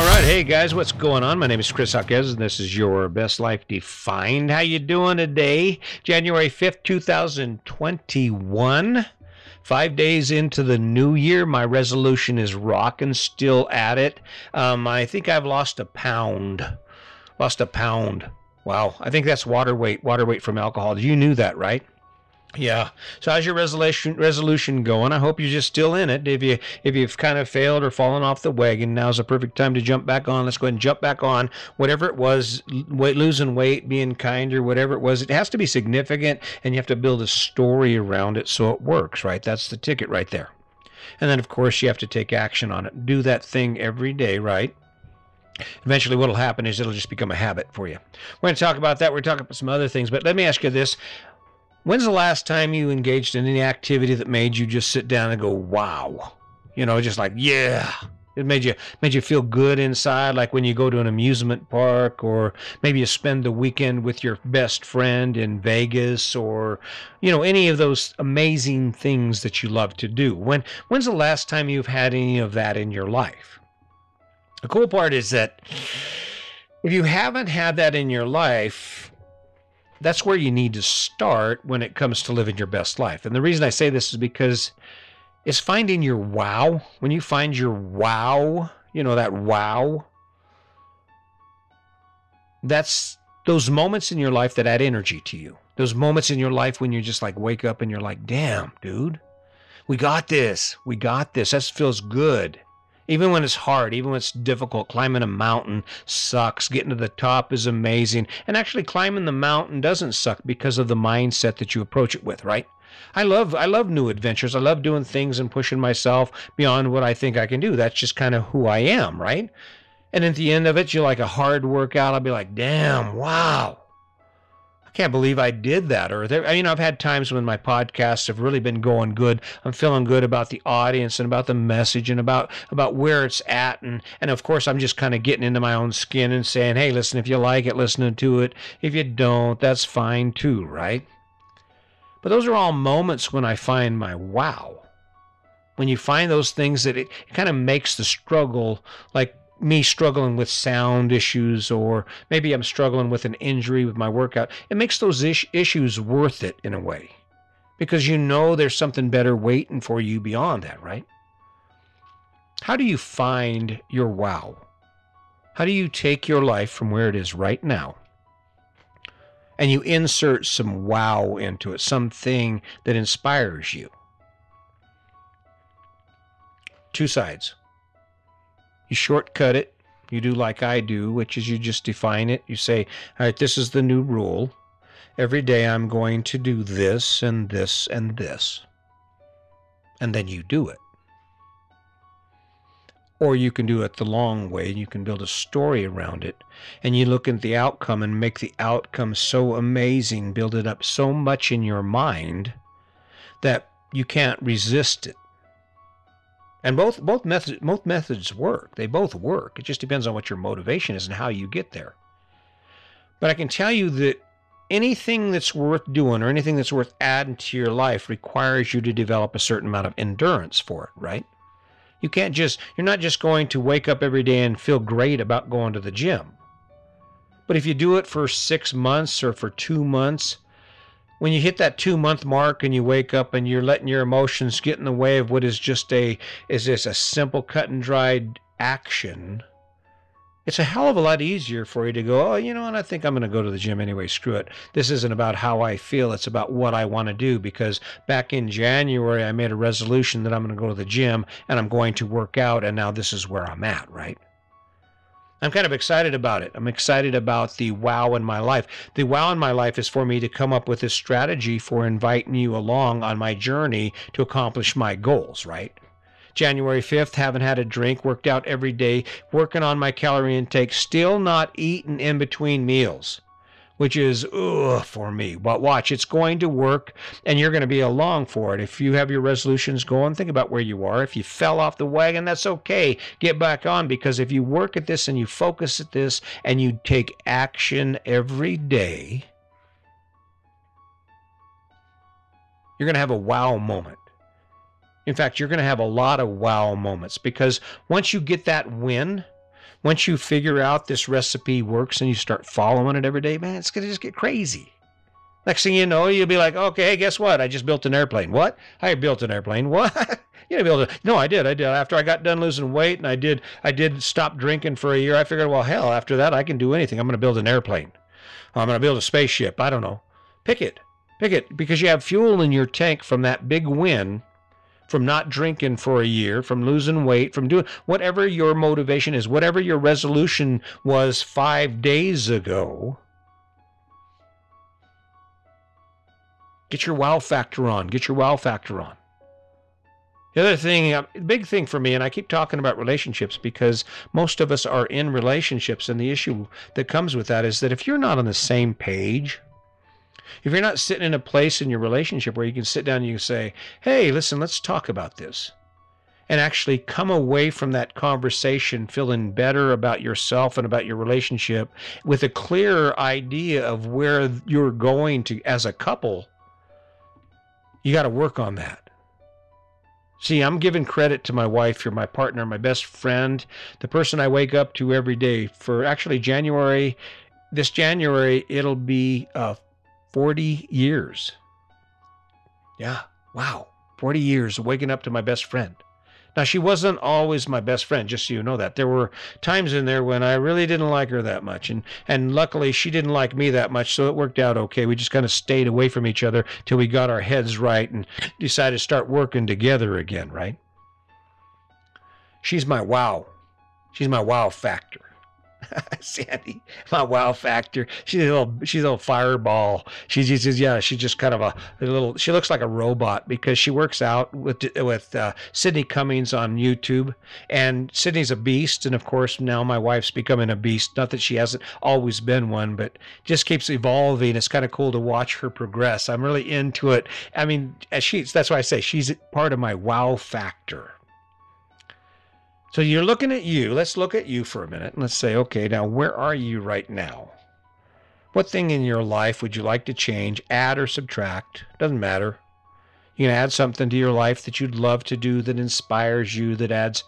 All right, hey guys, what's going on? My name is Chris Hawkes, and this is your Best Life Defined. How you doing today? January 5th, 2021. Five days into the new year, my resolution is rocking, still at it. Um, I think I've lost a pound. Lost a pound. Wow, I think that's water weight, water weight from alcohol. You knew that, right? Yeah. So how's your resolution resolution going? I hope you're just still in it. If you if you've kind of failed or fallen off the wagon, now's a perfect time to jump back on. Let's go ahead and jump back on. Whatever it was, weight, losing weight, being kinder, whatever it was, it has to be significant, and you have to build a story around it so it works. Right? That's the ticket right there. And then of course you have to take action on it. Do that thing every day. Right? Eventually, what will happen is it'll just become a habit for you. We're going to talk about that. We're talking about some other things, but let me ask you this. When's the last time you engaged in any activity that made you just sit down and go, wow? You know, just like, yeah. It made you made you feel good inside, like when you go to an amusement park, or maybe you spend the weekend with your best friend in Vegas, or you know any of those amazing things that you love to do. When when's the last time you've had any of that in your life? The cool part is that if you haven't had that in your life, that's where you need to start when it comes to living your best life. And the reason I say this is because it's finding your wow. When you find your wow, you know, that wow, that's those moments in your life that add energy to you. Those moments in your life when you just like wake up and you're like, damn, dude, we got this. We got this. That feels good even when it's hard, even when it's difficult, climbing a mountain sucks. Getting to the top is amazing. And actually climbing the mountain doesn't suck because of the mindset that you approach it with, right? I love I love new adventures. I love doing things and pushing myself beyond what I think I can do. That's just kind of who I am, right? And at the end of it, you're like a hard workout. I'll be like, damn, wow. I can't believe I did that. Or there, know, I've had times when my podcasts have really been going good. I'm feeling good about the audience and about the message and about about where it's at. And and of course, I'm just kind of getting into my own skin and saying, hey, listen, if you like it, listening to it. If you don't, that's fine too, right? But those are all moments when I find my wow. When you find those things that it, it kind of makes the struggle like me struggling with sound issues or maybe I'm struggling with an injury with my workout, it makes those is- issues worth it in a way because you know there's something better waiting for you beyond that, right? How do you find your wow? How do you take your life from where it is right now and you insert some wow into it, something that inspires you? Two sides you shortcut it. You do like I do, which is you just define it. You say, all right, this is the new rule. Every day I'm going to do this and this and this. And then you do it. Or you can do it the long way. You can build a story around it. And you look at the outcome and make the outcome so amazing, build it up so much in your mind that you can't resist it. And both both methods both methods work. They both work. It just depends on what your motivation is and how you get there. But I can tell you that anything that's worth doing or anything that's worth adding to your life requires you to develop a certain amount of endurance for it, right? You can't just you're not just going to wake up every day and feel great about going to the gym. But if you do it for 6 months or for 2 months, when you hit that two month mark and you wake up and you're letting your emotions get in the way of what is just a is this a simple cut and dried action it's a hell of a lot easier for you to go oh you know what? I think i'm going to go to the gym anyway. Screw it. This isn't about how i feel. It's about what i want to do because back in january i made a resolution that i'm going to go to the gym and i'm going to work out and now this is where i'm at right I'm kind of excited about it. I'm excited about the wow in my life. The wow in my life is for me to come up with a strategy for inviting you along on my journey to accomplish my goals, right? January 5th, haven't had a drink, worked out every day, working on my calorie intake, still not eating in between meals which is ugh for me. But watch, it's going to work and you're going to be along for it. If you have your resolutions going, think about where you are. If you fell off the wagon, that's okay. Get back on because if you work at this and you focus at this and you take action every day, you're going to have a wow moment. In fact, you're going to have a lot of wow moments because once you get that win, once you figure out this recipe works and you start following it every day, man, it's going to just get crazy. Next thing you know, you'll be like, okay, guess what? I just built an airplane. What? I built an airplane. What? you know, be able to. No, I did. I did. After I got done losing weight and I did, I did stop drinking for a year. I figured, well, hell, after that, I can do anything. I'm going to build an airplane. I'm going to build a spaceship. I don't know. Pick it. Pick it because you have fuel in your tank from that big win from not drinking for a year, from losing weight, from doing whatever your motivation is, whatever your resolution was five days ago. Get your wow factor on. Get your wow factor on. The other thing, uh, big thing for me, and I keep talking about relationships because most of us are in relationships, and the issue that comes with that is that if you're not on the same page, if you're not sitting in a place in your relationship where you can sit down and you say, hey, listen, let's talk about this, and actually come away from that conversation feeling better about yourself and about your relationship with a clearer idea of where you're going to as a couple, you got to work on that. See, I'm giving credit to my wife, you're my partner, my best friend, the person I wake up to every day. For actually January, this January, it'll be uh, 40 years. Yeah, wow. 40 years waking up to my best friend. Now, she wasn't always my best friend, just so you know that. There were times in there when I really didn't like her that much. And, and luckily, she didn't like me that much, so it worked out okay. We just kind of stayed away from each other till we got our heads right and decided to start working together again, right? She's my wow. She's my wow factor. Sandy, my wow factor. She's a little, she's a little fireball. She's just, yeah, she's just kind of a, a, little. She looks like a robot because she works out with with uh, Sydney Cummings on YouTube, and Sydney's a beast. And of course, now my wife's becoming a beast. Not that she hasn't always been one, but just keeps evolving. It's kind of cool to watch her progress. I'm really into it. I mean, she's that's why I say she's part of my wow factor. So you're looking at you. Let's look at you for a minute and let's say, okay, now where are you right now? What thing in your life would you like to change, add or subtract? Doesn't matter. You can add something to your life that you'd love to do that inspires you, that adds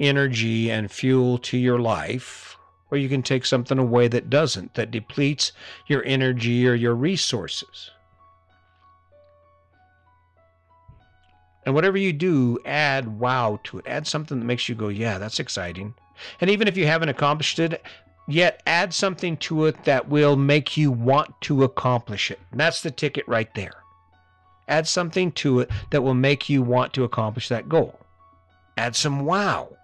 energy and fuel to your life. Or you can take something away that doesn't, that depletes your energy or your resources. And whatever you do, add wow to it. Add something that makes you go, yeah, that's exciting. And even if you haven't accomplished it, yet add something to it that will make you want to accomplish it. And that's the ticket right there. Add something to it that will make you want to accomplish that goal. Add some wow.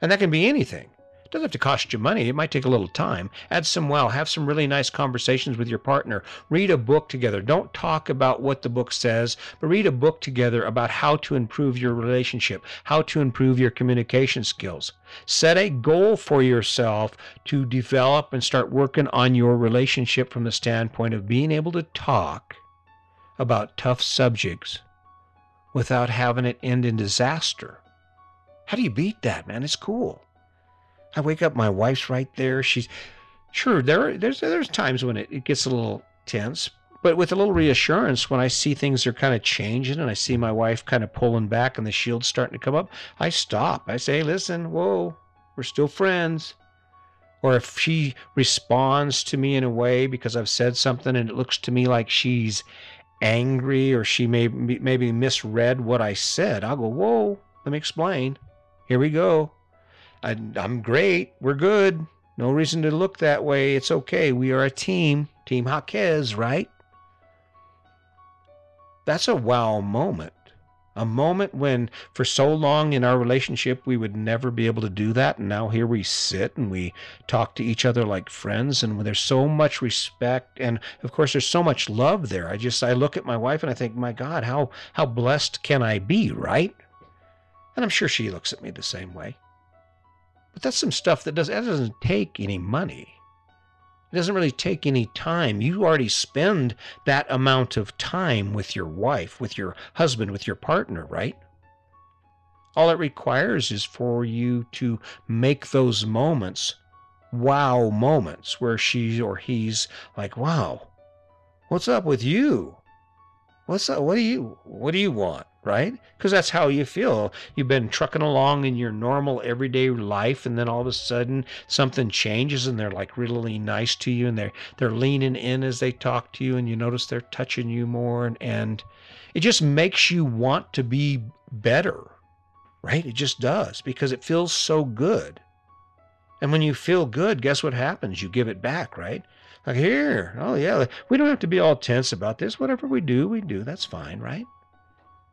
And that can be anything. It doesn't have to cost you money. It might take a little time. Add some wow. Have some really nice conversations with your partner. Read a book together. Don't talk about what the book says, but read a book together about how to improve your relationship, how to improve your communication skills. Set a goal for yourself to develop and start working on your relationship from the standpoint of being able to talk about tough subjects without having it end in disaster. How do you beat that, man? It's cool. I wake up, my wife's right there. She's sure there. There's there's times when it, it gets a little tense, but with a little reassurance, when I see things are kind of changing and I see my wife kind of pulling back and the shield's starting to come up, I stop. I say, "Listen, whoa, we're still friends." Or if she responds to me in a way because I've said something and it looks to me like she's angry or she may maybe misread what I said, I'll go, "Whoa, let me explain. Here we go." I, am great. We're good. No reason to look that way. It's okay. We are a team. Team Jaquez, right? That's a wow moment. A moment when, for so long in our relationship, we would never be able to do that. And now here we sit and we talk to each other like friends. And there's so much respect. And of course, there's so much love there. I just, I look at my wife and I think, my God, how, how blessed can I be, right? And I'm sure she looks at me the same way. But that's some stuff that, does, that doesn't take any money. It doesn't really take any time. You already spend that amount of time with your wife, with your husband, with your partner, right? All it requires is for you to make those moments wow moments where she or he's like, wow, what's up with you? What's up? What do you what do you want? Right? Because that's how you feel. You've been trucking along in your normal everyday life, and then all of a sudden something changes, and they're like really nice to you, and they're they're leaning in as they talk to you, and you notice they're touching you more, and, and it just makes you want to be better, right? It just does because it feels so good. And when you feel good, guess what happens? You give it back, right? Like, here, oh yeah, we don't have to be all tense about this. Whatever we do, we do. That's fine, right?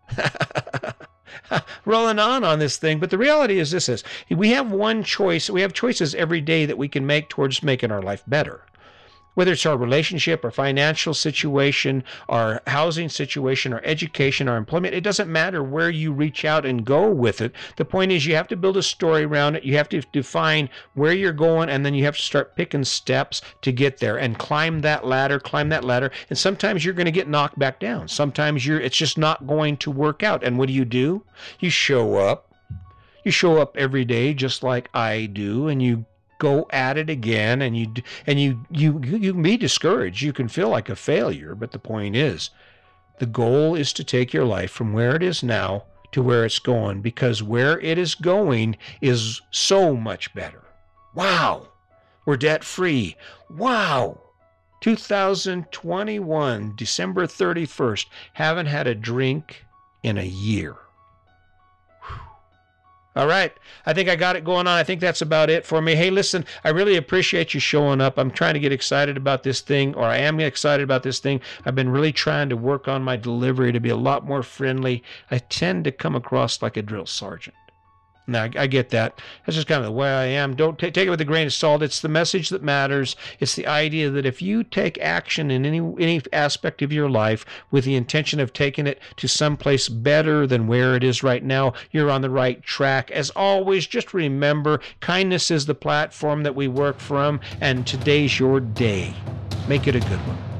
Rolling on on this thing, but the reality is this is we have one choice. We have choices every day that we can make towards making our life better whether it's our relationship, our financial situation, our housing situation, our education, our employment, it doesn't matter where you reach out and go with it. The point is, you have to build a story around it. You have to define where you're going, and then you have to start picking steps to get there and climb that ladder, climb that ladder. And sometimes you're going to get knocked back down. Sometimes you're, it's just not going to work out. And what do you do? You show up. You show up every day just like I do, and you go at it again and you and you you you can be discouraged. You can feel like a failure but the point is the goal is to take your life from where it is now to where it's going because where it is going is so much better. Wow. We're debt free wow 2021 December 31st haven't had a drink in a year all right. I think I got it going on. I think that's about it for me. Hey, listen, I really appreciate you showing up. I'm trying to get excited about this thing, or I am excited about this thing. I've been really trying to work on my delivery to be a lot more friendly. I tend to come across like a drill sergeant. Now, I get that. That's just kind of the way I am. Don't t- take it with a grain of salt. It's the message that matters. It's the idea that if you take action in any any aspect of your life with the intention of taking it to someplace better than where it is right now, you're on the right track. As always, just remember kindness is the platform that we work from, and today's your day. Make it a good one.